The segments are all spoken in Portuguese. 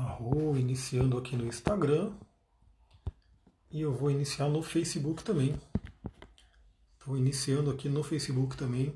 Arro, iniciando aqui no Instagram. E eu vou iniciar no Facebook também. Estou iniciando aqui no Facebook também.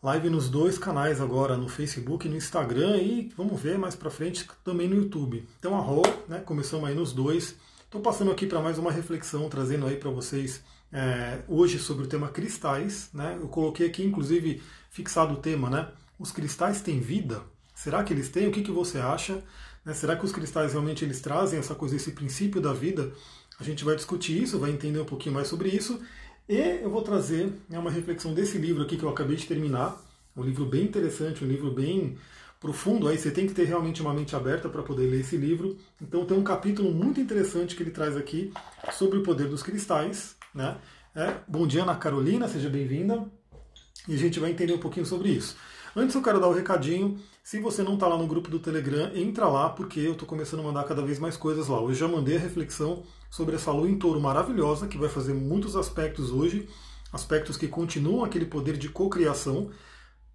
Live nos dois canais agora, no Facebook e no Instagram. E vamos ver mais pra frente também no YouTube. Então, Arro, né? Começamos aí nos dois. Estou passando aqui para mais uma reflexão, trazendo aí para vocês é, hoje sobre o tema cristais. Né? Eu coloquei aqui, inclusive, fixado o tema, né? Os cristais têm vida? Será que eles têm? O que, que você acha? Né? Será que os cristais realmente eles trazem essa coisa, esse princípio da vida? A gente vai discutir isso, vai entender um pouquinho mais sobre isso. E eu vou trazer né, uma reflexão desse livro aqui que eu acabei de terminar. Um livro bem interessante, um livro bem profundo. Aí você tem que ter realmente uma mente aberta para poder ler esse livro. Então tem um capítulo muito interessante que ele traz aqui sobre o poder dos cristais. Né? É, bom dia, Ana Carolina, seja bem-vinda. E a gente vai entender um pouquinho sobre isso. Antes eu quero dar o um recadinho. Se você não está lá no grupo do Telegram, entra lá, porque eu estou começando a mandar cada vez mais coisas lá. Hoje já mandei a reflexão sobre essa lua em touro maravilhosa, que vai fazer muitos aspectos hoje, aspectos que continuam aquele poder de cocriação.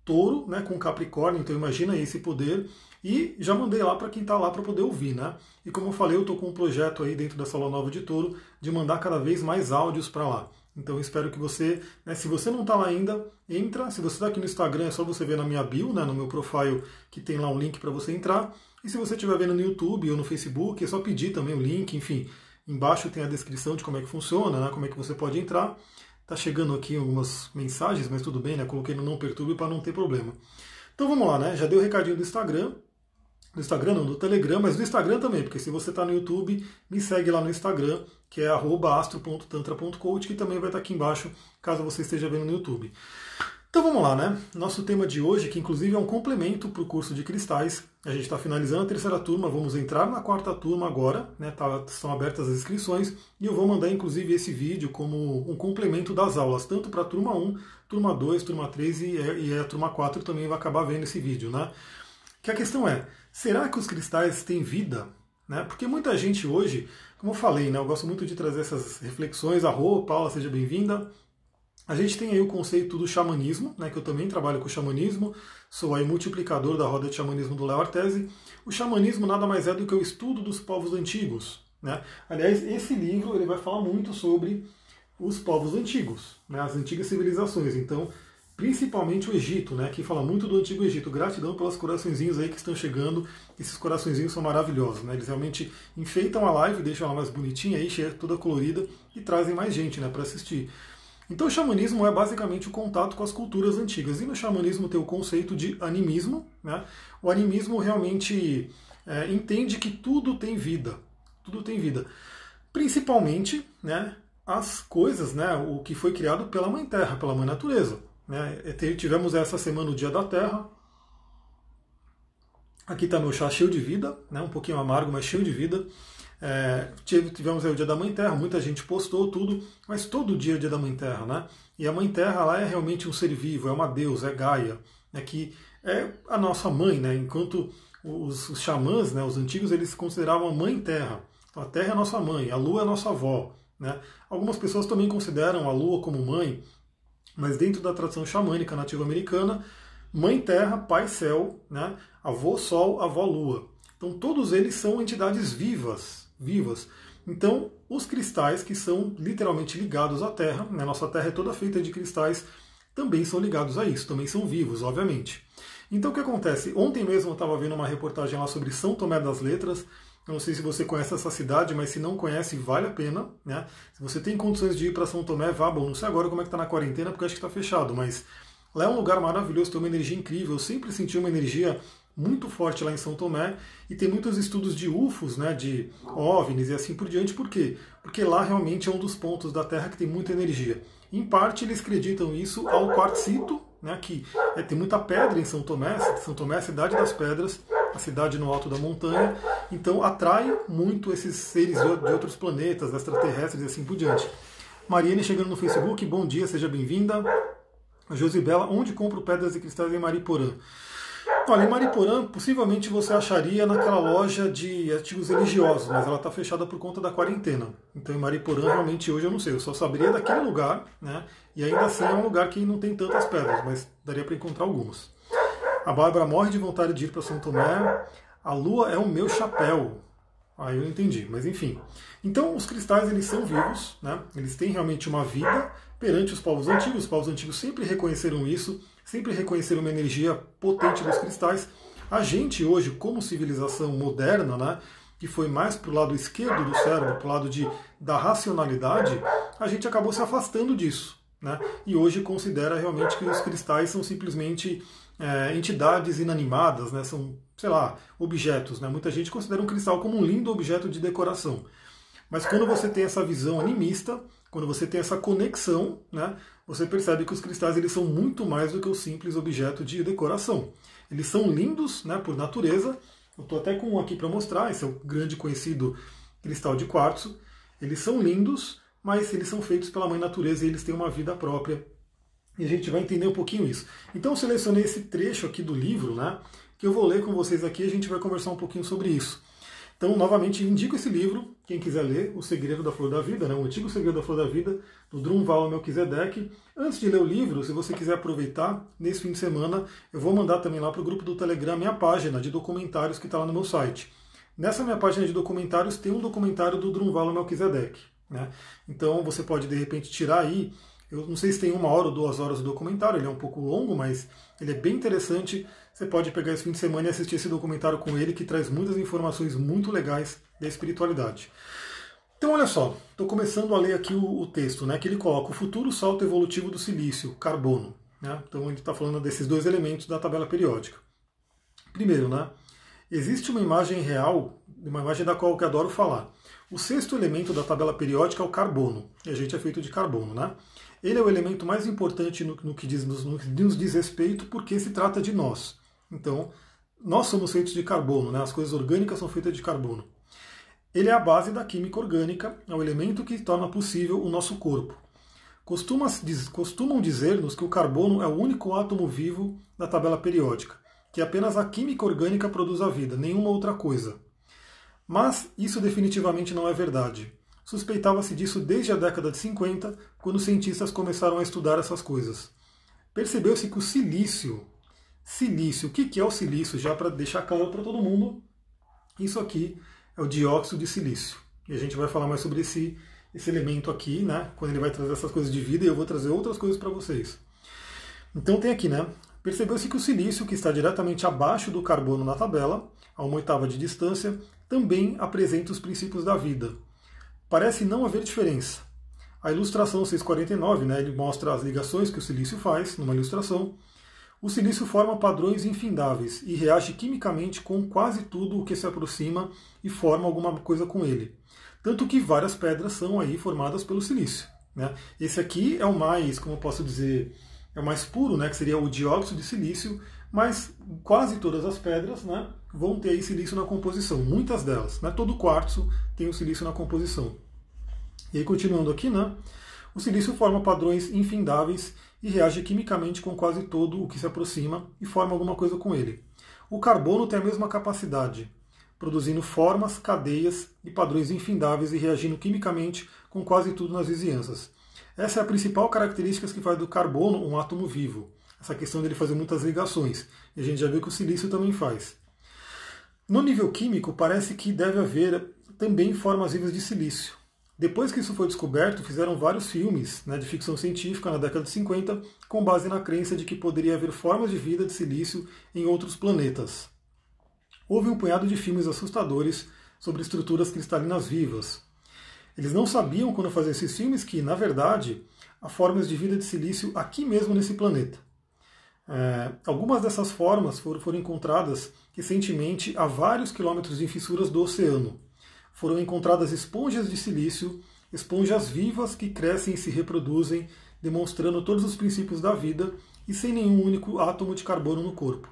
Touro né, com Capricórnio, então imagina esse poder. E já mandei lá para quem está lá para poder ouvir, né? E como eu falei, eu estou com um projeto aí dentro dessa lua nova de touro de mandar cada vez mais áudios para lá. Então espero que você, né, se você não está lá ainda, entra. Se você está aqui no Instagram, é só você ver na minha bio, né, no meu profile, que tem lá um link para você entrar. E se você estiver vendo no YouTube ou no Facebook, é só pedir também o link, enfim. Embaixo tem a descrição de como é que funciona, né, como é que você pode entrar. Tá chegando aqui algumas mensagens, mas tudo bem, né? Coloquei no não perturbe para não ter problema. Então vamos lá, né? Já dei o recadinho do Instagram. Do Instagram não, do Telegram, mas do Instagram também, porque se você está no YouTube, me segue lá no Instagram, que é astro.tantra.coach, que também vai estar aqui embaixo, caso você esteja vendo no YouTube. Então vamos lá, né? Nosso tema de hoje, que inclusive é um complemento para o curso de cristais. A gente está finalizando a terceira turma, vamos entrar na quarta turma agora, né? Tá, estão abertas as inscrições e eu vou mandar inclusive esse vídeo como um complemento das aulas, tanto para a turma 1, turma 2, turma 3 e, e a turma 4 também vai acabar vendo esse vídeo, né? Que a questão é, será que os cristais têm vida? Né? Porque muita gente hoje, como eu falei, né, eu gosto muito de trazer essas reflexões. Arro, Paula, seja bem-vinda. A gente tem aí o conceito do xamanismo, né, que eu também trabalho com xamanismo, sou aí multiplicador da roda de xamanismo do Léo Artesi. O xamanismo nada mais é do que o estudo dos povos antigos. Né? Aliás, esse livro ele vai falar muito sobre os povos antigos, né, as antigas civilizações. Então, principalmente o Egito, né, que fala muito do Antigo Egito. Gratidão pelos coraçõezinhos aí que estão chegando. Esses coraçõezinhos são maravilhosos, né? Eles realmente enfeitam a live, deixam ela mais bonitinha aí, toda colorida e trazem mais gente, né, para assistir. Então o xamanismo é basicamente o contato com as culturas antigas. E no xamanismo tem o conceito de animismo. Né? O animismo realmente é, entende que tudo tem vida. Tudo tem vida. Principalmente né, as coisas, né, o que foi criado pela Mãe Terra, pela Mãe Natureza. Né? Tivemos essa semana o Dia da Terra. Aqui está meu chá cheio de vida, né, um pouquinho amargo, mas cheio de vida. É, tivemos o Dia da Mãe Terra, muita gente postou tudo, mas todo dia é o Dia da Mãe Terra, né? E a Mãe Terra lá é realmente um ser vivo, é uma deusa, é Gaia, né, que é a nossa mãe, né? Enquanto os, os xamãs, né, os antigos, eles consideravam a Mãe Terra. Então a Terra é a nossa mãe, a Lua é a nossa avó. Né? Algumas pessoas também consideram a Lua como mãe, mas dentro da tradição xamânica nativa americana, Mãe Terra, Pai Céu, né? Avô Sol, Avó Lua. Então todos eles são entidades vivas, vivas. Então, os cristais que são literalmente ligados à Terra, né, nossa Terra é toda feita de cristais, também são ligados a isso, também são vivos, obviamente. Então, o que acontece? Ontem mesmo eu estava vendo uma reportagem lá sobre São Tomé das Letras. Eu não sei se você conhece essa cidade, mas se não conhece, vale a pena. Né? Se você tem condições de ir para São Tomé, vá. Bom, não sei agora como é que está na quarentena, porque acho que está fechado, mas lá é um lugar maravilhoso, tem uma energia incrível. Eu sempre senti uma energia muito forte lá em São Tomé e tem muitos estudos de UFOs, né, de OVNIs e assim por diante. Por quê? Porque lá realmente é um dos pontos da Terra que tem muita energia. Em parte eles acreditam isso ao quartzito, né, que é, tem muita pedra em São Tomé. São Tomé é a cidade das pedras, a cidade no alto da montanha. Então atrai muito esses seres de outros planetas, extraterrestres e assim por diante. Mariane chegando no Facebook, bom dia, seja bem-vinda. Josibela, onde compro pedras e cristais em Mariporã? Olha, em Mariporã, possivelmente você acharia naquela loja de artigos religiosos, mas ela está fechada por conta da quarentena. Então, em Mariporã, realmente hoje eu não sei, eu só saberia daquele lugar, né? E ainda assim é um lugar que não tem tantas pedras, mas daria para encontrar algumas. A Bárbara morre de vontade de ir para São Tomé. A Lua é o meu chapéu. Aí eu entendi, mas enfim. Então os cristais eles são vivos, né? eles têm realmente uma vida perante os povos antigos. Os povos antigos sempre reconheceram isso, sempre reconheceram uma energia potente dos cristais. A gente hoje, como civilização moderna, né, que foi mais para o lado esquerdo do cérebro, para o lado de, da racionalidade, a gente acabou se afastando disso. Né? E hoje considera realmente que os cristais são simplesmente é, entidades inanimadas, né? são, sei lá, objetos. Né? Muita gente considera um cristal como um lindo objeto de decoração. Mas quando você tem essa visão animista, quando você tem essa conexão, né, você percebe que os cristais eles são muito mais do que o simples objeto de decoração. Eles são lindos né, por natureza. Eu estou até com um aqui para mostrar, esse é o grande conhecido cristal de quartzo. Eles são lindos, mas eles são feitos pela mãe natureza e eles têm uma vida própria e a gente vai entender um pouquinho isso. Então eu selecionei esse trecho aqui do livro, né, que eu vou ler com vocês aqui e a gente vai conversar um pouquinho sobre isso. Então, novamente, indico esse livro, quem quiser ler, O Segredo da Flor da Vida, né, o Antigo Segredo da Flor da Vida, do Drumval Melquisedeque. Antes de ler o livro, se você quiser aproveitar, nesse fim de semana, eu vou mandar também lá para o grupo do Telegram minha página de documentários que está lá no meu site. Nessa minha página de documentários tem um documentário do Drumval Melquisedeque. Né? Então você pode de repente tirar aí eu não sei se tem uma hora ou duas horas do documentário, ele é um pouco longo, mas ele é bem interessante. Você pode pegar esse fim de semana e assistir esse documentário com ele, que traz muitas informações muito legais da espiritualidade. Então, olha só, estou começando a ler aqui o, o, texto, né, que ele coloca o futuro salto evolutivo do silício, carbono. Né? Então, ele está falando desses dois elementos da tabela periódica. Primeiro, né, existe uma imagem real, uma imagem da qual eu adoro falar. O sexto elemento da tabela periódica é o carbono, e a gente é feito de carbono, né? Ele é o elemento mais importante no, no que diz, no, no que nos diz respeito, porque se trata de nós. Então, nós somos feitos de carbono, né? as coisas orgânicas são feitas de carbono. Ele é a base da química orgânica, é o elemento que torna possível o nosso corpo. Costuma, costumam dizer-nos que o carbono é o único átomo vivo da tabela periódica, que apenas a química orgânica produz a vida, nenhuma outra coisa. Mas isso definitivamente não é verdade. Suspeitava-se disso desde a década de 50, quando os cientistas começaram a estudar essas coisas. Percebeu-se que o silício, silício, o que é o silício? Já para deixar claro para todo mundo, isso aqui é o dióxido de silício. E a gente vai falar mais sobre esse, esse elemento aqui, né? Quando ele vai trazer essas coisas de vida, e eu vou trazer outras coisas para vocês. Então tem aqui, né? Percebeu-se que o silício, que está diretamente abaixo do carbono na tabela, a uma oitava de distância, também apresenta os princípios da vida parece não haver diferença. A ilustração 649, né, ele mostra as ligações que o silício faz numa ilustração. O silício forma padrões infindáveis e reage quimicamente com quase tudo o que se aproxima e forma alguma coisa com ele. Tanto que várias pedras são aí formadas pelo silício. Né? Esse aqui é o mais, como eu posso dizer, é o mais puro, né, que seria o dióxido de silício, mas quase todas as pedras né, vão ter silício na composição, muitas delas. Né? Todo quartzo tem o silício na composição. E aí, continuando aqui, né, o silício forma padrões infindáveis e reage quimicamente com quase todo o que se aproxima e forma alguma coisa com ele. O carbono tem a mesma capacidade, produzindo formas, cadeias e padrões infindáveis e reagindo quimicamente com quase tudo nas vizinhanças. Essa é a principal característica que faz do carbono um átomo vivo essa questão dele fazer muitas ligações. E a gente já viu que o silício também faz. No nível químico, parece que deve haver também formas vivas de silício. Depois que isso foi descoberto, fizeram vários filmes né, de ficção científica na década de 50, com base na crença de que poderia haver formas de vida de silício em outros planetas. Houve um punhado de filmes assustadores sobre estruturas cristalinas vivas. Eles não sabiam, quando faziam esses filmes, que, na verdade, há formas de vida de silício aqui mesmo nesse planeta. É, algumas dessas formas foram, foram encontradas recentemente a vários quilômetros em fissuras do oceano. Foram encontradas esponjas de silício, esponjas vivas que crescem e se reproduzem, demonstrando todos os princípios da vida e sem nenhum único átomo de carbono no corpo.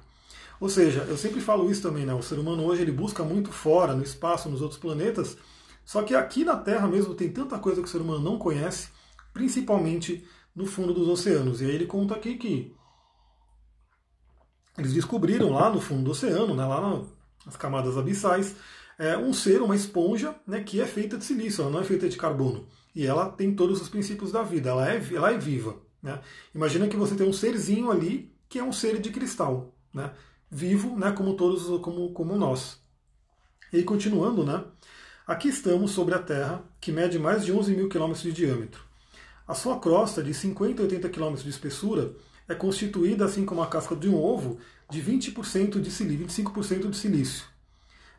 Ou seja, eu sempre falo isso também, né? O ser humano hoje ele busca muito fora, no espaço, nos outros planetas, só que aqui na Terra mesmo tem tanta coisa que o ser humano não conhece, principalmente no fundo dos oceanos. E aí ele conta aqui que eles descobriram lá no fundo do oceano, né, lá nas camadas abissais, é, um ser, uma esponja, né, que é feita de silício, ela não é feita de carbono. E ela tem todos os princípios da vida, ela é, ela é viva. Né? Imagina que você tem um serzinho ali que é um ser de cristal, né? vivo, né, como todos, como, como nós. E continuando, né? Aqui estamos sobre a Terra, que mede mais de 11 mil quilômetros de diâmetro. A sua crosta, de 50 a 80 quilômetros de espessura, é constituída, assim como a casca de um ovo, de 20% de silício, 25% de silício.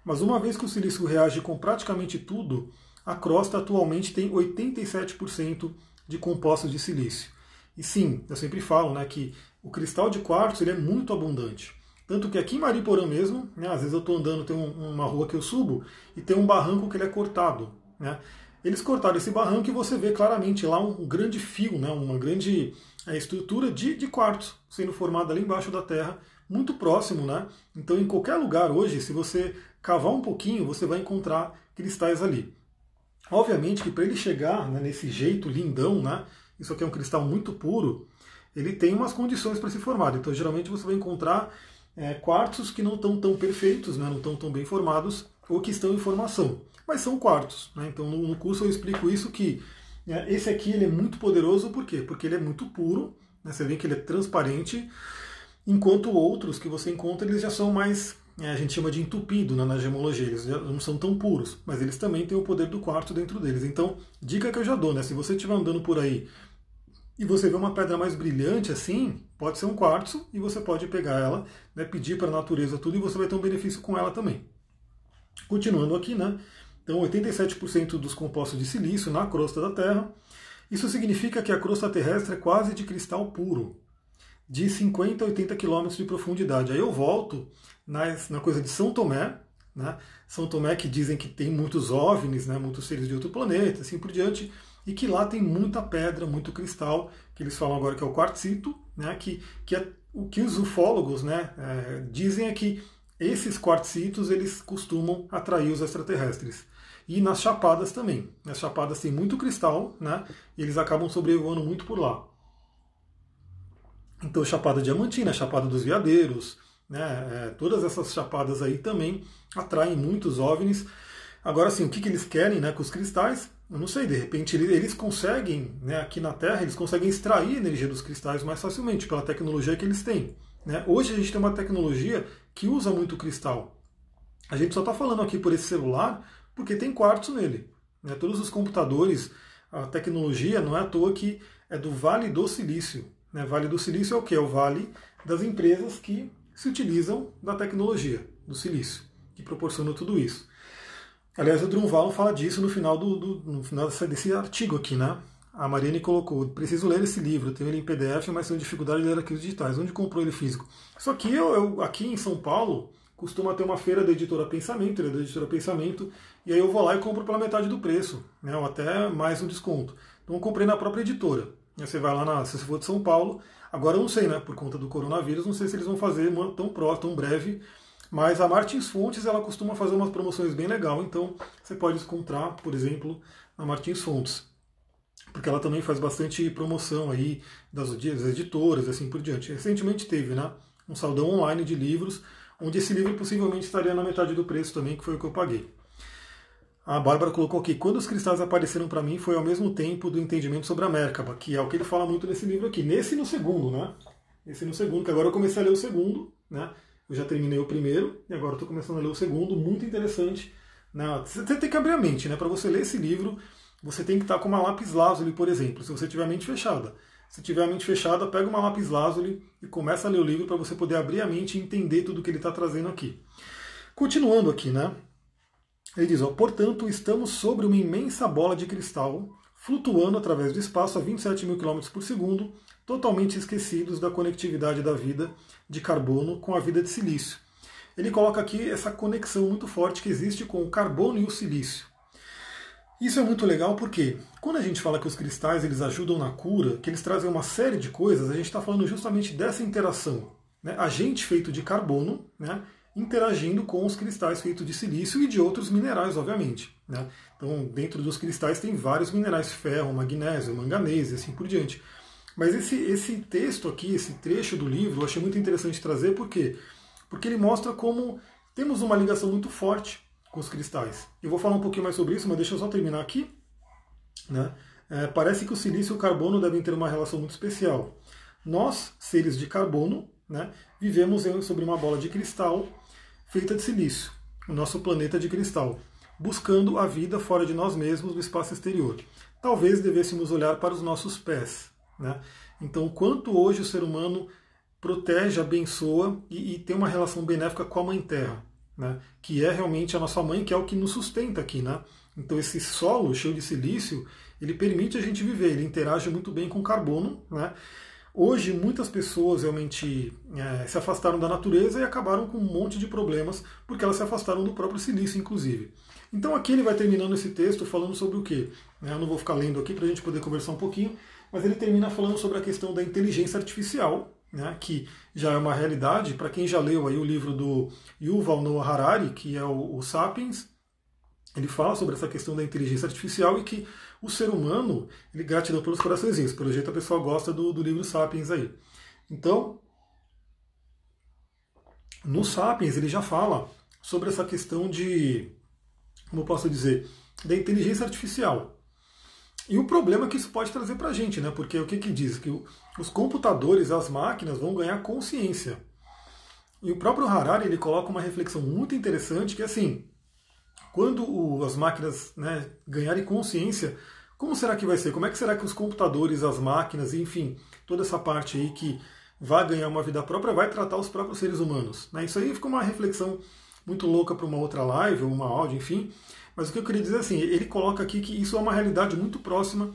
Mas uma vez que o silício reage com praticamente tudo, a crosta atualmente tem 87% de compostos de silício. E sim, eu sempre falo né, que o cristal de quartzo ele é muito abundante. Tanto que aqui em Mariporã mesmo, né, às vezes eu estou andando, tem um, uma rua que eu subo e tem um barranco que ele é cortado. Né? Eles cortaram esse barranco e você vê claramente lá um grande fio, né, uma grande é, estrutura de, de quartzo sendo formada ali embaixo da terra, muito próximo. Né? Então, em qualquer lugar hoje, se você cavar um pouquinho, você vai encontrar cristais ali. Obviamente que para ele chegar né, nesse jeito lindão, né, isso aqui é um cristal muito puro, ele tem umas condições para se formar. Então, geralmente você vai encontrar é, quartos que não estão tão perfeitos, né, não estão tão bem formados, ou que estão em formação. Mas são quartos. Né? Então no, no, curso eu explico isso que é, esse aqui ele é muito poderoso, por quê? Porque ele é muito puro, né? você vê que ele é transparente, enquanto outros que você encontra eles já são mais, é, a gente chama de entupido né, na gemologia, eles já não são tão puros, mas eles também têm o poder do quarto dentro deles. Então, dica que eu já dou, né? se você estiver andando por aí e você vê uma pedra mais brilhante assim, pode ser um quartzo e você pode pegar ela, né, pedir para a natureza tudo e você vai ter um benefício com ela também. Continuando aqui, né? Então, 87% dos compostos de silício na crosta da Terra. Isso significa que a crosta terrestre é quase de cristal puro, de 50 a 80 quilômetros de profundidade. Aí eu volto na, na coisa de São Tomé, né? São Tomé que dizem que tem muitos OVNIs, né? muitos seres de outro planeta, assim por diante e que lá tem muita pedra, muito cristal, que eles falam agora que é o quartzito, né, que, que é, o que os ufólogos né, é, dizem é que esses quartzitos eles costumam atrair os extraterrestres. E nas chapadas também. Nas chapadas tem muito cristal, né, e eles acabam sobrevoando muito por lá. Então, Chapada Diamantina, Chapada dos Veadeiros, né, é, todas essas chapadas aí também atraem muitos OVNIs. Agora, sim, o que, que eles querem né, com os cristais? Eu não sei, de repente eles conseguem, né, aqui na Terra, eles conseguem extrair energia dos cristais mais facilmente pela tecnologia que eles têm. Né? Hoje a gente tem uma tecnologia que usa muito cristal. A gente só está falando aqui por esse celular porque tem quartzo nele. Né? Todos os computadores, a tecnologia não é à toa que é do Vale do Silício. Né? Vale do Silício é o que? É o vale das empresas que se utilizam da tecnologia do silício, que proporciona tudo isso. Aliás, o Drunval fala disso no final, do, do, no final desse artigo aqui, né? A Mariane colocou, preciso ler esse livro, tenho ele em PDF, mas tenho dificuldade de ler aqui os digitais. Onde comprou ele físico? Só que eu, eu, aqui em São Paulo, costuma ter uma feira da editora Pensamento, da editora Pensamento, e aí eu vou lá e compro pela metade do preço, né? Ou até mais um desconto. Então eu comprei na própria editora. Você vai lá, na, se você for de São Paulo, agora eu não sei, né? Por conta do coronavírus, não sei se eles vão fazer tão próximo, tão breve mas a Martins Fontes ela costuma fazer umas promoções bem legal, então você pode encontrar, por exemplo, na Martins Fontes. Porque ela também faz bastante promoção aí das, das editoras assim por diante. Recentemente teve né, um saldão online de livros, onde esse livro possivelmente estaria na metade do preço também, que foi o que eu paguei. A Bárbara colocou aqui, quando os cristais apareceram para mim foi ao mesmo tempo do entendimento sobre a Merkaba, que é o que ele fala muito nesse livro aqui. Nesse no segundo, né? Esse no segundo, que agora eu comecei a ler o segundo, né? Eu já terminei o primeiro e agora estou começando a ler o segundo, muito interessante. Né? Você tem que abrir a mente, né? Para você ler esse livro, você tem que estar com uma lápis lazuli, por exemplo, se você tiver a mente fechada. Se tiver a mente fechada, pega uma lápis lazuli e começa a ler o livro para você poder abrir a mente e entender tudo que ele está trazendo aqui. Continuando aqui, né? Ele diz, ó, portanto, estamos sobre uma imensa bola de cristal flutuando através do espaço a 27 mil km por segundo, totalmente esquecidos da conectividade da vida de carbono com a vida de silício. Ele coloca aqui essa conexão muito forte que existe com o carbono e o silício. Isso é muito legal porque quando a gente fala que os cristais eles ajudam na cura, que eles trazem uma série de coisas, a gente está falando justamente dessa interação. Né? Agente feito de carbono né? interagindo com os cristais feitos de silício e de outros minerais, obviamente. Né? Então, dentro dos cristais tem vários minerais, ferro, magnésio, manganês e assim por diante. Mas esse, esse texto aqui, esse trecho do livro, eu achei muito interessante trazer, por quê? Porque ele mostra como temos uma ligação muito forte com os cristais. Eu vou falar um pouquinho mais sobre isso, mas deixa eu só terminar aqui. Né? É, parece que o silício e o carbono devem ter uma relação muito especial. Nós, seres de carbono, né, vivemos sobre uma bola de cristal feita de silício. o nosso planeta de cristal, buscando a vida fora de nós mesmos, no espaço exterior. Talvez devêssemos olhar para os nossos pés. Né? Então, quanto hoje o ser humano protege, abençoa e, e tem uma relação benéfica com a Mãe Terra, né? que é realmente a nossa mãe, que é o que nos sustenta aqui. Né? Então, esse solo cheio de silício, ele permite a gente viver, ele interage muito bem com carbono. Né? Hoje, muitas pessoas realmente é, se afastaram da natureza e acabaram com um monte de problemas, porque elas se afastaram do próprio silício, inclusive. Então, aqui ele vai terminando esse texto falando sobre o quê? Eu não vou ficar lendo aqui para a gente poder conversar um pouquinho, mas ele termina falando sobre a questão da inteligência artificial, né, que já é uma realidade. Para quem já leu aí o livro do Yuval Noah Harari, que é o, o Sapiens, ele fala sobre essa questão da inteligência artificial e que o ser humano, ele gratidão pelos coraçõezinhos. Pelo jeito a pessoa gosta do, do livro Sapiens aí. Então, no Sapiens ele já fala sobre essa questão de, como posso dizer, da inteligência artificial. E o problema que isso pode trazer para a gente, né? Porque o que, que diz? Que os computadores, as máquinas vão ganhar consciência. E o próprio Harari ele coloca uma reflexão muito interessante que é assim, quando o, as máquinas né, ganharem consciência, como será que vai ser? Como é que será que os computadores, as máquinas, enfim, toda essa parte aí que vai ganhar uma vida própria vai tratar os próprios seres humanos? Né? Isso aí ficou uma reflexão muito louca para uma outra live ou uma áudio, enfim. Mas o que eu queria dizer é assim, ele coloca aqui que isso é uma realidade muito próxima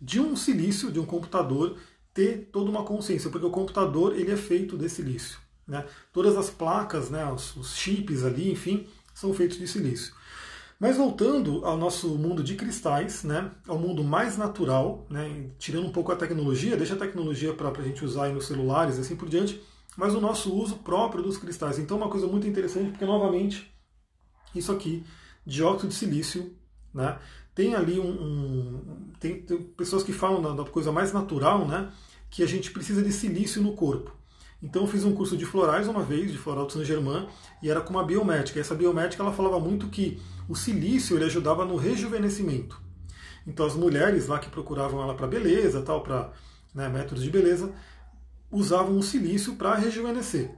de um silício, de um computador, ter toda uma consciência, porque o computador ele é feito de silício. Né? Todas as placas, né, os, os chips ali, enfim, são feitos de silício. Mas voltando ao nosso mundo de cristais, né, ao mundo mais natural, né, tirando um pouco a tecnologia, deixa a tecnologia para a gente usar nos celulares e assim por diante, mas o nosso uso próprio dos cristais. Então, uma coisa muito interessante, porque novamente, isso aqui, dióxido de silício, né, tem ali um. um tem, tem, pessoas que falam da, coisa mais natural, né, que a gente precisa de silício no corpo. Então eu fiz um curso de florais uma vez, de floral de Saint Germain, e era com uma biomédica. Essa biomédica ela falava muito que o silício ele ajudava no rejuvenescimento. Então as mulheres lá que procuravam ela para beleza, tal, para né, métodos de beleza, usavam o silício para rejuvenescer.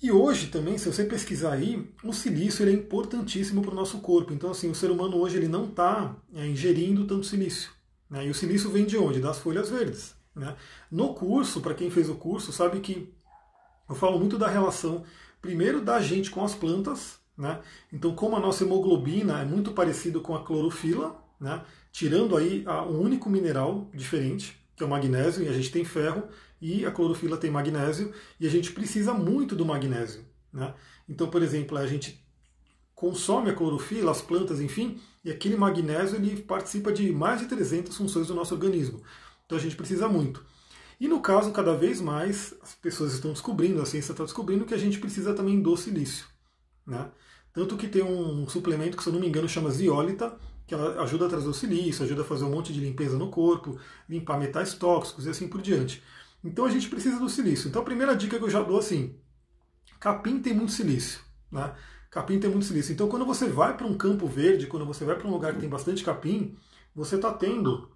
E hoje também, se você pesquisar aí, o silício ele é importantíssimo para o nosso corpo. Então assim, o ser humano hoje ele não está é, ingerindo tanto silício. Né? E o silício vem de onde? Das folhas verdes. Né? No curso, para quem fez o curso, sabe que eu falo muito da relação, primeiro, da gente com as plantas. Né? Então, como a nossa hemoglobina é muito parecido com a clorofila, né? tirando aí um único mineral diferente, que é o magnésio, e a gente tem ferro, e a clorofila tem magnésio, e a gente precisa muito do magnésio. Né? Então, por exemplo, a gente consome a clorofila, as plantas, enfim, e aquele magnésio ele participa de mais de 300 funções do nosso organismo. Então a gente precisa muito. E no caso, cada vez mais, as pessoas estão descobrindo, a ciência está descobrindo que a gente precisa também do silício. Né? Tanto que tem um suplemento que, se eu não me engano, chama Ziólita, que ela ajuda a trazer o silício, ajuda a fazer um monte de limpeza no corpo, limpar metais tóxicos e assim por diante. Então a gente precisa do silício. Então a primeira dica que eu já dou assim, capim tem muito silício. Né? Capim tem muito silício. Então quando você vai para um campo verde, quando você vai para um lugar que tem bastante capim, você está tendo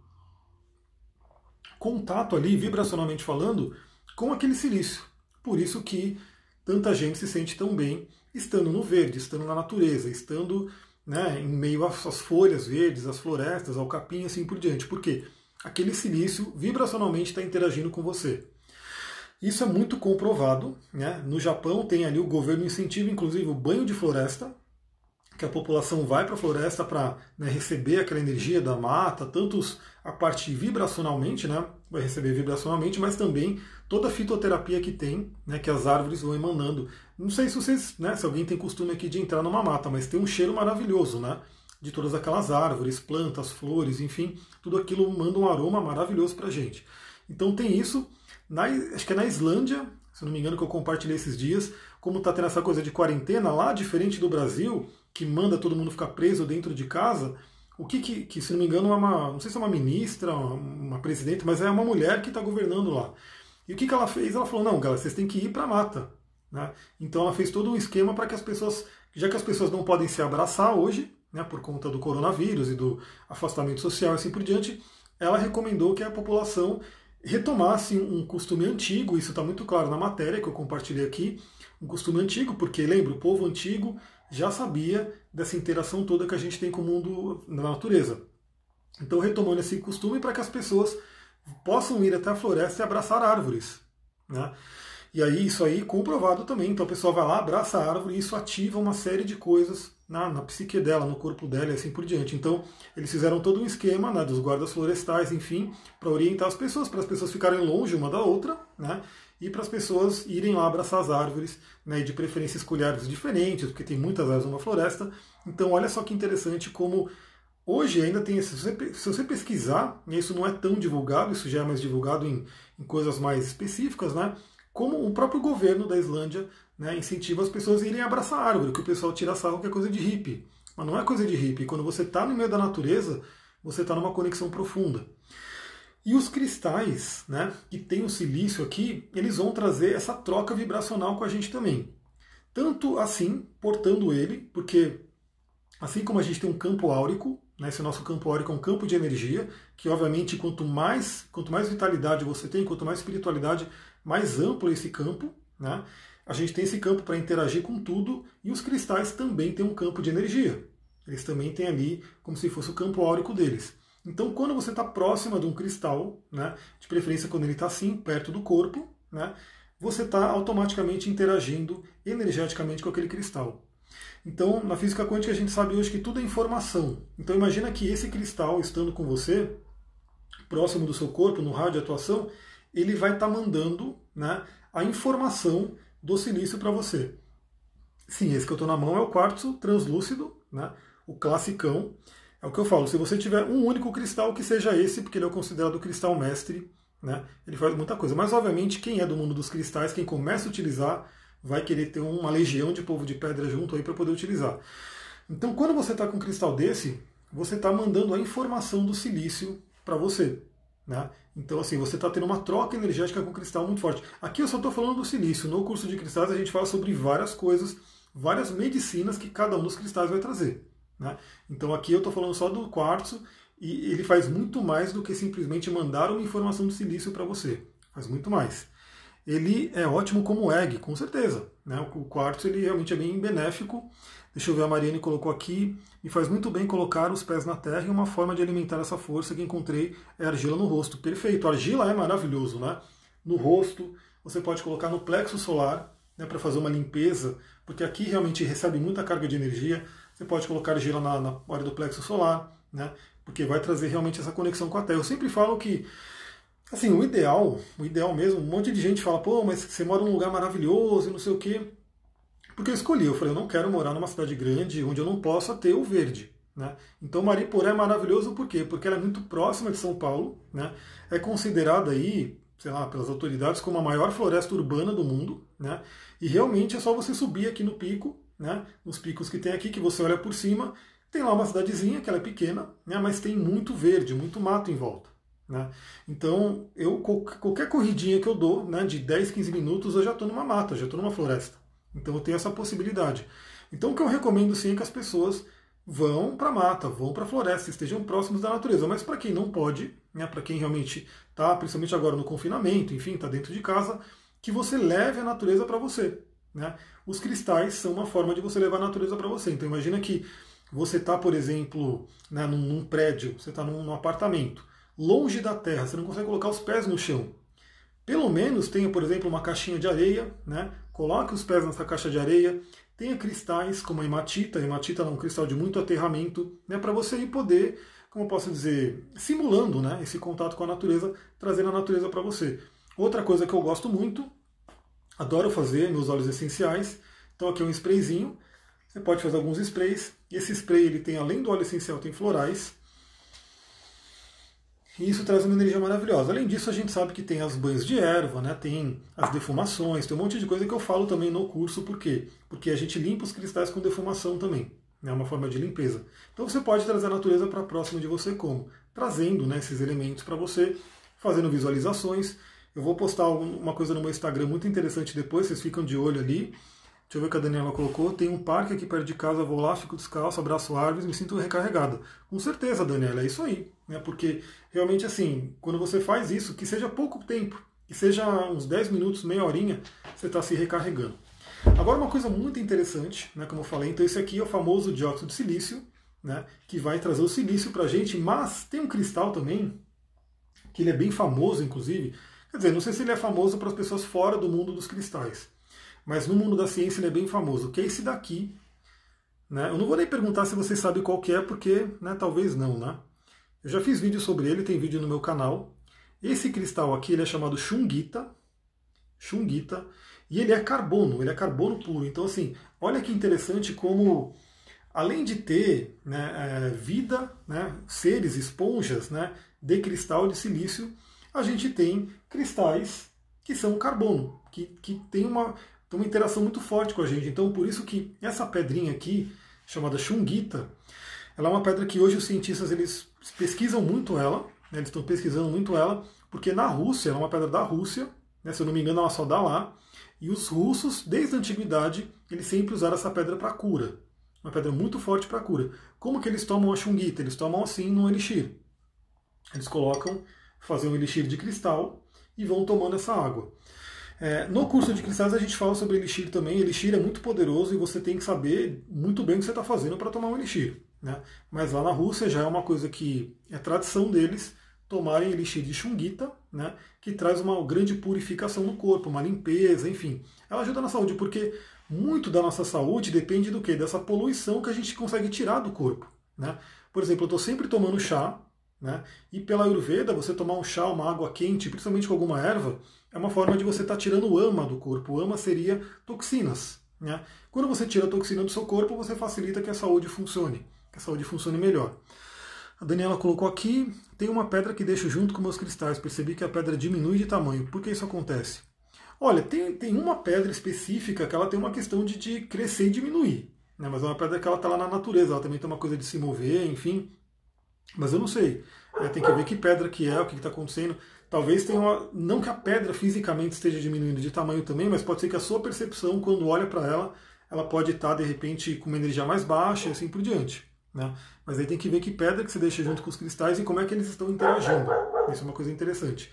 contato ali, vibracionalmente falando, com aquele silício. Por isso que tanta gente se sente tão bem estando no verde, estando na natureza, estando né, em meio às folhas verdes, às florestas, ao capim assim por diante. Por quê? Aquele silício vibracionalmente está interagindo com você. Isso é muito comprovado. Né? No Japão tem ali o governo incentiva, inclusive, o banho de floresta, que a população vai para a floresta para né, receber aquela energia da mata, tanto a parte vibracionalmente, né, vai receber vibracionalmente, mas também toda a fitoterapia que tem, né, que as árvores vão emanando. Não sei se vocês, né, se alguém tem costume aqui de entrar numa mata, mas tem um cheiro maravilhoso, né, de todas aquelas árvores, plantas, flores, enfim, tudo aquilo manda um aroma maravilhoso para gente. Então tem isso, na, acho que é na Islândia, se não me engano que eu compartilhei esses dias, como está tendo essa coisa de quarentena lá, diferente do Brasil, que manda todo mundo ficar preso dentro de casa, o que, que, que se não me engano, é uma, não sei se é uma ministra, uma, uma presidente, mas é uma mulher que está governando lá. E o que, que ela fez? Ela falou, não, galera, vocês têm que ir para a mata. Né? Então ela fez todo um esquema para que as pessoas, já que as pessoas não podem se abraçar hoje, né, por conta do coronavírus e do afastamento social e assim por diante, ela recomendou que a população retomasse um costume antigo, isso está muito claro na matéria que eu compartilhei aqui, um costume antigo, porque lembra, o povo antigo já sabia dessa interação toda que a gente tem com o mundo na natureza. Então, retomando esse costume para que as pessoas possam ir até a floresta e abraçar árvores. Né? E aí, isso aí comprovado também. Então, a pessoa vai lá, abraça a árvore e isso ativa uma série de coisas na, na psique dela, no corpo dela e assim por diante. Então, eles fizeram todo um esquema né, dos guardas florestais, enfim, para orientar as pessoas, para as pessoas ficarem longe uma da outra, né? E para as pessoas irem lá abraçar as árvores, né, e de preferência escolher árvores diferentes, porque tem muitas árvores numa floresta. Então, olha só que interessante como Hoje ainda tem, se você, se você pesquisar, isso não é tão divulgado, isso já é mais divulgado em, em coisas mais específicas, né? Como o próprio governo da Islândia né, incentiva as pessoas a irem abraçar a árvore, que o pessoal tira sarro que é coisa de hippie. Mas não é coisa de hippie. Quando você está no meio da natureza, você está numa conexão profunda. E os cristais, né, que tem o silício aqui, eles vão trazer essa troca vibracional com a gente também. Tanto assim, portando ele, porque assim como a gente tem um campo áurico, né, esse nosso campo áurico é um campo de energia, que obviamente quanto mais, quanto mais vitalidade você tem, quanto mais espiritualidade, mais amplo é esse campo. Né? A gente tem esse campo para interagir com tudo e os cristais também têm um campo de energia. Eles também têm ali como se fosse o campo áurico deles. Então, quando você está próxima de um cristal, né, de preferência quando ele está assim, perto do corpo, né, você está automaticamente interagindo energeticamente com aquele cristal. Então, na física quântica, a gente sabe hoje que tudo é informação. Então, imagina que esse cristal, estando com você, próximo do seu corpo, no raio de atuação, ele vai estar tá mandando né, a informação do silício para você. Sim, esse que eu estou na mão é o quartzo translúcido, né, o classicão. É o que eu falo, se você tiver um único cristal que seja esse, porque ele é considerado o cristal mestre, né, ele faz muita coisa. Mas, obviamente, quem é do mundo dos cristais, quem começa a utilizar, vai querer ter uma legião de povo de pedra junto aí para poder utilizar. Então, quando você está com um cristal desse, você está mandando a informação do silício para você. Né? Então, assim, você está tendo uma troca energética com o cristal muito forte. Aqui eu só estou falando do silício. No curso de cristais a gente fala sobre várias coisas, várias medicinas que cada um dos cristais vai trazer. Né? Então aqui eu estou falando só do quartzo e ele faz muito mais do que simplesmente mandar uma informação do silício para você. Faz muito mais. Ele é ótimo como egg, com certeza. Né? O quartzo ele realmente é bem benéfico Deixa eu ver, a Mariane colocou aqui. Me faz muito bem colocar os pés na terra e uma forma de alimentar essa força que encontrei é argila no rosto. Perfeito, argila é maravilhoso, né? No rosto, você pode colocar no plexo solar né, para fazer uma limpeza, porque aqui realmente recebe muita carga de energia. Você pode colocar argila na, na área do plexo solar, né? Porque vai trazer realmente essa conexão com a terra. Eu sempre falo que Assim, o ideal, o ideal mesmo, um monte de gente fala, pô, mas você mora num lugar maravilhoso e não sei o quê. Porque eu escolhi, eu falei, eu não quero morar numa cidade grande onde eu não possa ter o verde. Né? Então Mariporé é maravilhoso por quê? Porque ela é muito próxima de São Paulo, né? é considerada aí, sei lá, pelas autoridades como a maior floresta urbana do mundo, né? e realmente é só você subir aqui no pico, né? nos picos que tem aqui, que você olha por cima, tem lá uma cidadezinha que ela é pequena, né? mas tem muito verde, muito mato em volta. Né? Então, eu qualquer corridinha que eu dou, né, de 10, 15 minutos, eu já estou numa mata, já estou numa floresta. Então eu tenho essa possibilidade. Então o que eu recomendo sim é que as pessoas vão para a mata, vão para a floresta, estejam próximos da natureza. Mas para quem não pode, né, para quem realmente está, principalmente agora no confinamento, enfim, está dentro de casa, que você leve a natureza para você. Né? Os cristais são uma forma de você levar a natureza para você. Então imagina que você está, por exemplo, né, num, num prédio, você está num, num apartamento, longe da terra, você não consegue colocar os pés no chão. Pelo menos tenha, por exemplo, uma caixinha de areia, né? Coloque os pés nessa caixa de areia, tenha cristais como a hematita, a hematita é um cristal de muito aterramento, né? para você ir poder, como eu posso dizer, simulando né? esse contato com a natureza, trazendo a natureza para você. Outra coisa que eu gosto muito, adoro fazer meus óleos essenciais, então aqui é um sprayzinho, você pode fazer alguns sprays, esse spray ele tem, além do óleo essencial, tem florais, e isso traz uma energia maravilhosa. Além disso, a gente sabe que tem as banhos de erva, né? tem as defumações, tem um monte de coisa que eu falo também no curso. Por quê? Porque a gente limpa os cristais com defumação também. É né? uma forma de limpeza. Então você pode trazer a natureza para próximo de você como? Trazendo né, esses elementos para você, fazendo visualizações. Eu vou postar uma coisa no meu Instagram muito interessante depois, vocês ficam de olho ali. Deixa eu ver o que a Daniela colocou. Tem um parque aqui perto de casa, vou lá, fico descalço, abraço árvores, me sinto recarregada. Com certeza, Daniela, é isso aí. Né? Porque realmente assim, quando você faz isso, que seja pouco tempo, que seja uns 10 minutos, meia horinha, você está se recarregando. Agora uma coisa muito interessante, né, como eu falei, então esse aqui é o famoso dióxido de silício, né, que vai trazer o silício para a gente, mas tem um cristal também, que ele é bem famoso, inclusive. Quer dizer, não sei se ele é famoso para as pessoas fora do mundo dos cristais, mas no mundo da ciência ele é bem famoso, que é esse daqui. Né? Eu não vou nem perguntar se vocês sabem qual que é, porque né, talvez não, né? Eu já fiz vídeo sobre ele, tem vídeo no meu canal. Esse cristal aqui ele é chamado Xungita, Xungita, e ele é carbono, ele é carbono puro. Então, assim, olha que interessante como, além de ter né, é, vida, né, seres, esponjas né, de cristal de silício, a gente tem cristais que são carbono, que, que tem uma, uma interação muito forte com a gente. Então, por isso que essa pedrinha aqui, chamada Xungita, ela é uma pedra que hoje os cientistas eles pesquisam muito ela, né, eles estão pesquisando muito ela, porque na Rússia, ela é uma pedra da Rússia, né, se eu não me engano ela só dá lá, e os russos, desde a antiguidade, eles sempre usaram essa pedra para cura. Uma pedra muito forte para cura. Como que eles tomam a Xungita? Eles tomam assim no elixir. Eles colocam, fazem um elixir de cristal e vão tomando essa água. É, no curso de cristais a gente fala sobre elixir também. Elixir é muito poderoso e você tem que saber muito bem o que você está fazendo para tomar um elixir. Né? Mas lá na Rússia já é uma coisa que é tradição deles tomarem elixir de Xungita, né? que traz uma grande purificação no corpo, uma limpeza, enfim. Ela ajuda na saúde, porque muito da nossa saúde depende do que? Dessa poluição que a gente consegue tirar do corpo. Né? Por exemplo, eu estou sempre tomando chá, né? e pela Ayurveda, você tomar um chá, uma água quente, principalmente com alguma erva, é uma forma de você estar tá tirando o ama do corpo. O ama seria toxinas. Né? Quando você tira a toxina do seu corpo, você facilita que a saúde funcione que a saúde funcione melhor. A Daniela colocou aqui, tem uma pedra que deixo junto com meus cristais, percebi que a pedra diminui de tamanho. Por que isso acontece? Olha, tem, tem uma pedra específica que ela tem uma questão de, de crescer e diminuir. Né? Mas é uma pedra que ela está lá na natureza, ela também tem uma coisa de se mover, enfim. Mas eu não sei. É, tem que ver que pedra que é, o que está acontecendo. Talvez tenha uma. Não que a pedra fisicamente esteja diminuindo de tamanho também, mas pode ser que a sua percepção, quando olha para ela, ela pode estar, tá, de repente, com uma energia mais baixa e assim por diante. Né? Mas aí tem que ver que pedra que você deixa junto com os cristais e como é que eles estão interagindo. Isso é uma coisa interessante.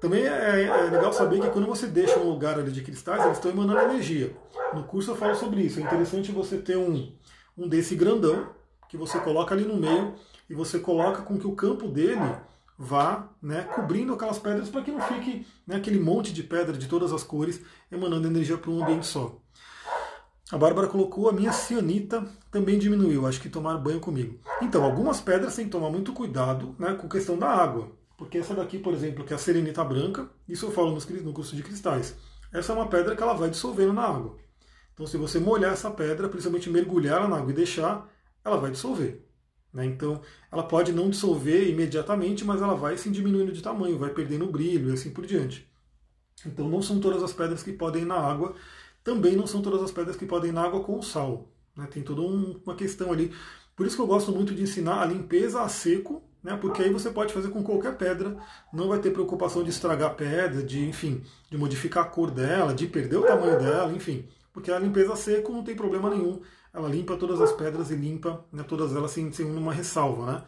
Também é, é legal saber que quando você deixa um lugar ali de cristais, eles estão emanando energia. No curso eu falo sobre isso. É interessante você ter um, um desse grandão, que você coloca ali no meio e você coloca com que o campo dele vá né, cobrindo aquelas pedras para que não fique né, aquele monte de pedra de todas as cores emanando energia para um ambiente só. A Bárbara colocou a minha cianita também diminuiu, acho que tomar banho comigo. Então, algumas pedras tem que tomar muito cuidado né, com questão da água. Porque essa daqui, por exemplo, que é a serenita branca, isso eu falo no curso de cristais. Essa é uma pedra que ela vai dissolvendo na água. Então, se você molhar essa pedra, principalmente mergulhar ela na água e deixar, ela vai dissolver. Né? Então, ela pode não dissolver imediatamente, mas ela vai se diminuindo de tamanho, vai perdendo brilho e assim por diante. Então, não são todas as pedras que podem ir na água também não são todas as pedras que podem ir na água com sal. Né? Tem toda um, uma questão ali. Por isso que eu gosto muito de ensinar a limpeza a seco, né? porque aí você pode fazer com qualquer pedra, não vai ter preocupação de estragar a pedra, de, enfim, de modificar a cor dela, de perder o tamanho dela, enfim. Porque a limpeza a seco não tem problema nenhum. Ela limpa todas as pedras e limpa né, todas elas sem, sem uma ressalva. Né?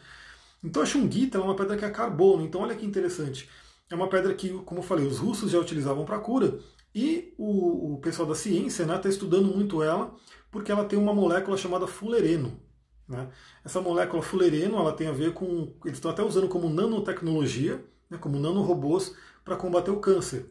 Então a chunguita é uma pedra que é carbono, então olha que interessante. É uma pedra que, como eu falei, os russos já utilizavam para cura, e o, o pessoal da ciência está né, tá estudando muito ela, porque ela tem uma molécula chamada fulereno. Né? Essa molécula fulereno ela tem a ver com. Eles estão até usando como nanotecnologia, né, como nanorobôs, para combater o câncer.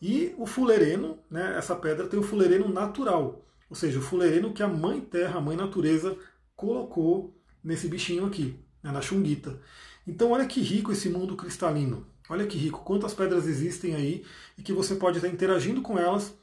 E o fulereno, né, essa pedra tem o fulereno natural, ou seja, o fulereno que a mãe terra, a mãe natureza, colocou nesse bichinho aqui, né, na chunguita. Então olha que rico esse mundo cristalino. Olha que rico, quantas pedras existem aí e que você pode estar interagindo com elas.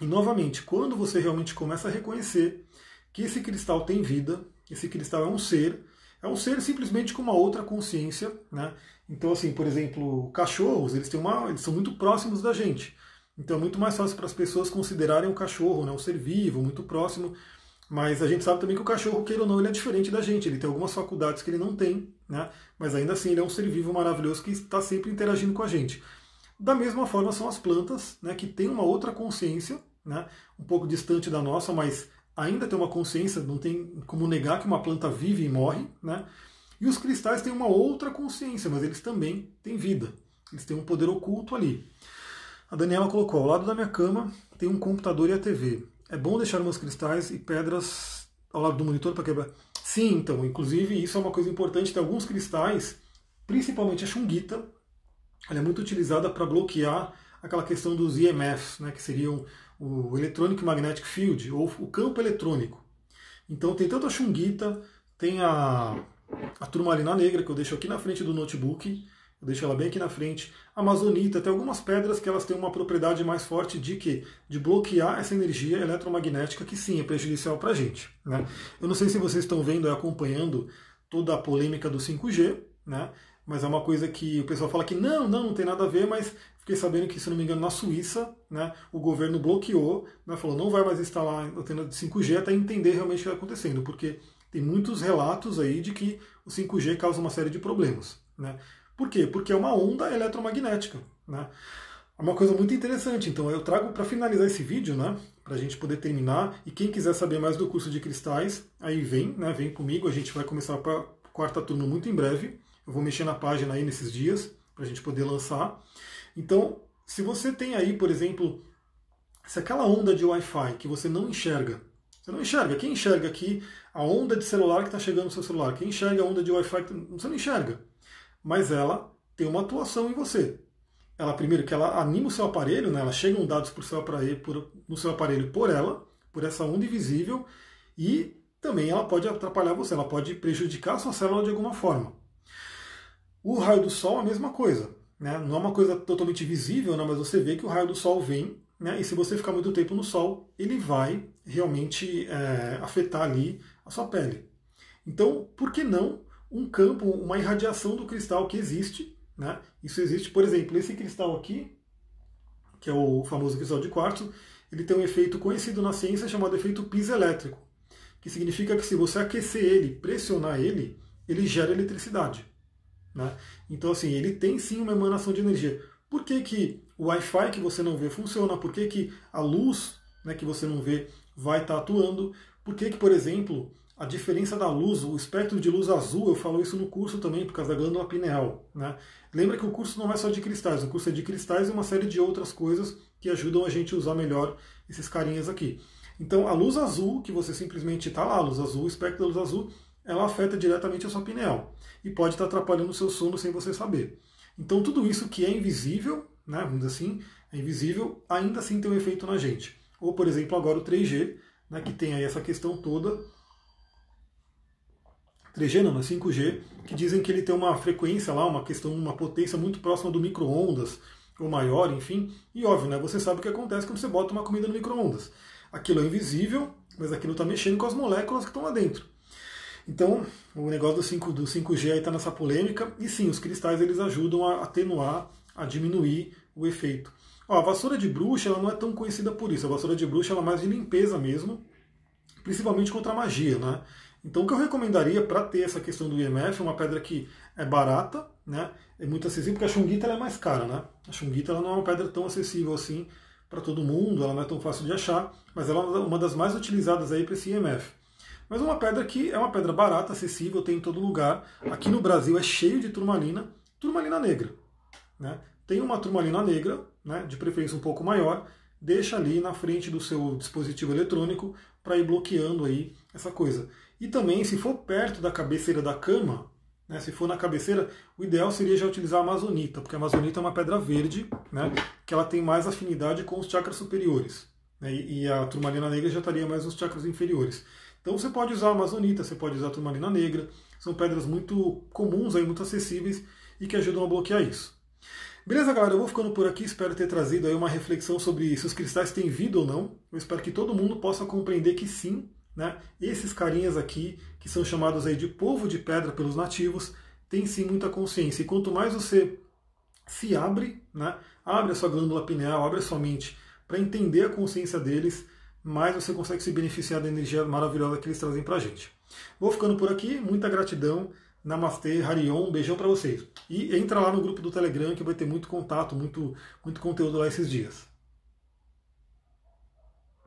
E novamente, quando você realmente começa a reconhecer que esse cristal tem vida, esse cristal é um ser, é um ser simplesmente com uma outra consciência, né? Então, assim, por exemplo, cachorros, eles têm uma, eles são muito próximos da gente. Então é muito mais fácil para as pessoas considerarem o cachorro, né, um ser vivo, muito próximo, mas a gente sabe também que o cachorro, queira ou não, ele é diferente da gente. Ele tem algumas faculdades que ele não tem, né? Mas ainda assim ele é um ser vivo maravilhoso que está sempre interagindo com a gente. Da mesma forma são as plantas, né? Que têm uma outra consciência, né? Um pouco distante da nossa, mas ainda tem uma consciência. Não tem como negar que uma planta vive e morre, né? E os cristais têm uma outra consciência, mas eles também têm vida. Eles têm um poder oculto ali. A Daniela colocou: ao lado da minha cama tem um computador e a TV. É bom deixar meus cristais e pedras ao lado do monitor para quebrar. Sim, então, inclusive isso é uma coisa importante. Tem alguns cristais, principalmente a chunguita, ela é muito utilizada para bloquear aquela questão dos EMFs, né, que seriam o Electronic Magnetic Field, ou o campo eletrônico. Então tem tanto a chunguita, tem a, a turmalina negra, que eu deixo aqui na frente do notebook, eu deixo ela bem aqui na frente. Amazonita, tem algumas pedras que elas têm uma propriedade mais forte de que de bloquear essa energia eletromagnética que sim é prejudicial para a gente. Né? Eu não sei se vocês estão vendo e acompanhando toda a polêmica do 5G, né? mas é uma coisa que o pessoal fala que não, não, não tem nada a ver, mas fiquei sabendo que, se não me engano, na Suíça, né, o governo bloqueou, né, falou não vai mais instalar a antena de 5G até entender realmente o que está acontecendo, porque tem muitos relatos aí de que o 5G causa uma série de problemas. Né? Por quê? Porque é uma onda eletromagnética. Né? É uma coisa muito interessante. Então eu trago para finalizar esse vídeo, né, para a gente poder terminar. E quem quiser saber mais do curso de cristais, aí vem, né, vem comigo. A gente vai começar para quarta turma muito em breve. Eu vou mexer na página aí nesses dias para a gente poder lançar. Então, se você tem aí, por exemplo, se aquela onda de Wi-Fi que você não enxerga, você não enxerga. Quem enxerga aqui a onda de celular que está chegando no seu celular? Quem enxerga a onda de Wi-Fi? Tá, você não enxerga. Mas ela tem uma atuação em você. Ela, primeiro, que ela anima o seu aparelho, né? ela chega um dados pro seu aparelho, por, no seu aparelho por ela, por essa onda invisível, e também ela pode atrapalhar você, ela pode prejudicar a sua célula de alguma forma. O raio do sol é a mesma coisa. Né? Não é uma coisa totalmente visível, né? mas você vê que o raio do sol vem, né? e se você ficar muito tempo no sol, ele vai realmente é, afetar ali a sua pele. Então, por que não um campo, uma irradiação do cristal que existe? Né? Isso existe, por exemplo, esse cristal aqui, que é o famoso cristal de quartzo, ele tem um efeito conhecido na ciência chamado efeito piezoelétrico, que significa que se você aquecer ele, pressionar ele, ele gera eletricidade. Né? Então, assim, ele tem sim uma emanação de energia. Por que, que o Wi-Fi que você não vê funciona? Por que, que a luz né, que você não vê vai estar tá atuando? Por que, que, por exemplo, a diferença da luz, o espectro de luz azul, eu falo isso no curso também, por causa da glândula pineal. Né? Lembra que o curso não é só de cristais, o curso é de cristais e uma série de outras coisas que ajudam a gente a usar melhor esses carinhas aqui. Então, a luz azul, que você simplesmente está lá, a luz azul, o espectro da luz azul, ela afeta diretamente a sua pineal e pode estar atrapalhando o seu sono sem você saber. Então tudo isso que é invisível, né, vamos dizer assim, é invisível, ainda assim tem um efeito na gente. Ou, por exemplo, agora o 3G, né, que tem aí essa questão toda 3G não, mas 5G, que dizem que ele tem uma frequência lá, uma questão, uma potência muito próxima do micro-ondas, ou maior, enfim. E óbvio, né, você sabe o que acontece quando você bota uma comida no micro-ondas. Aquilo é invisível, mas aquilo está mexendo com as moléculas que estão lá dentro. Então, o negócio do, 5, do 5G aí está nessa polêmica, e sim, os cristais eles ajudam a atenuar, a diminuir o efeito. Ó, a vassoura de bruxa ela não é tão conhecida por isso, a vassoura de bruxa ela é mais de limpeza mesmo, principalmente contra a magia, né? Então o que eu recomendaria para ter essa questão do IMF, uma pedra que é barata, né? É muito acessível, porque a chunguita é mais cara, né? A chunguita ela não é uma pedra tão acessível assim para todo mundo, ela não é tão fácil de achar, mas ela é uma das mais utilizadas aí para esse IMF. Mas uma pedra que é uma pedra barata, acessível, tem em todo lugar. Aqui no Brasil é cheio de turmalina, turmalina negra. Né? Tem uma turmalina negra, né, de preferência um pouco maior, deixa ali na frente do seu dispositivo eletrônico para ir bloqueando aí essa coisa. E também, se for perto da cabeceira da cama, né, se for na cabeceira, o ideal seria já utilizar a amazonita, porque a amazonita é uma pedra verde, né, que ela tem mais afinidade com os chakras superiores. Né, e a turmalina negra já estaria mais nos chakras inferiores. Então você pode usar a amazonita, você pode usar a turmalina negra, são pedras muito comuns, aí, muito acessíveis e que ajudam a bloquear isso. Beleza, galera? Eu vou ficando por aqui, espero ter trazido aí uma reflexão sobre se os cristais têm vida ou não. Eu espero que todo mundo possa compreender que sim, né? Esses carinhas aqui, que são chamados aí de povo de pedra pelos nativos, têm sim muita consciência. E quanto mais você se abre, né? abre a sua glândula pineal, abre a sua mente para entender a consciência deles, mais você consegue se beneficiar da energia maravilhosa que eles trazem para a gente. Vou ficando por aqui, muita gratidão. Namastê, Harion, um beijão para vocês. E entra lá no grupo do Telegram que vai ter muito contato, muito, muito conteúdo lá esses dias.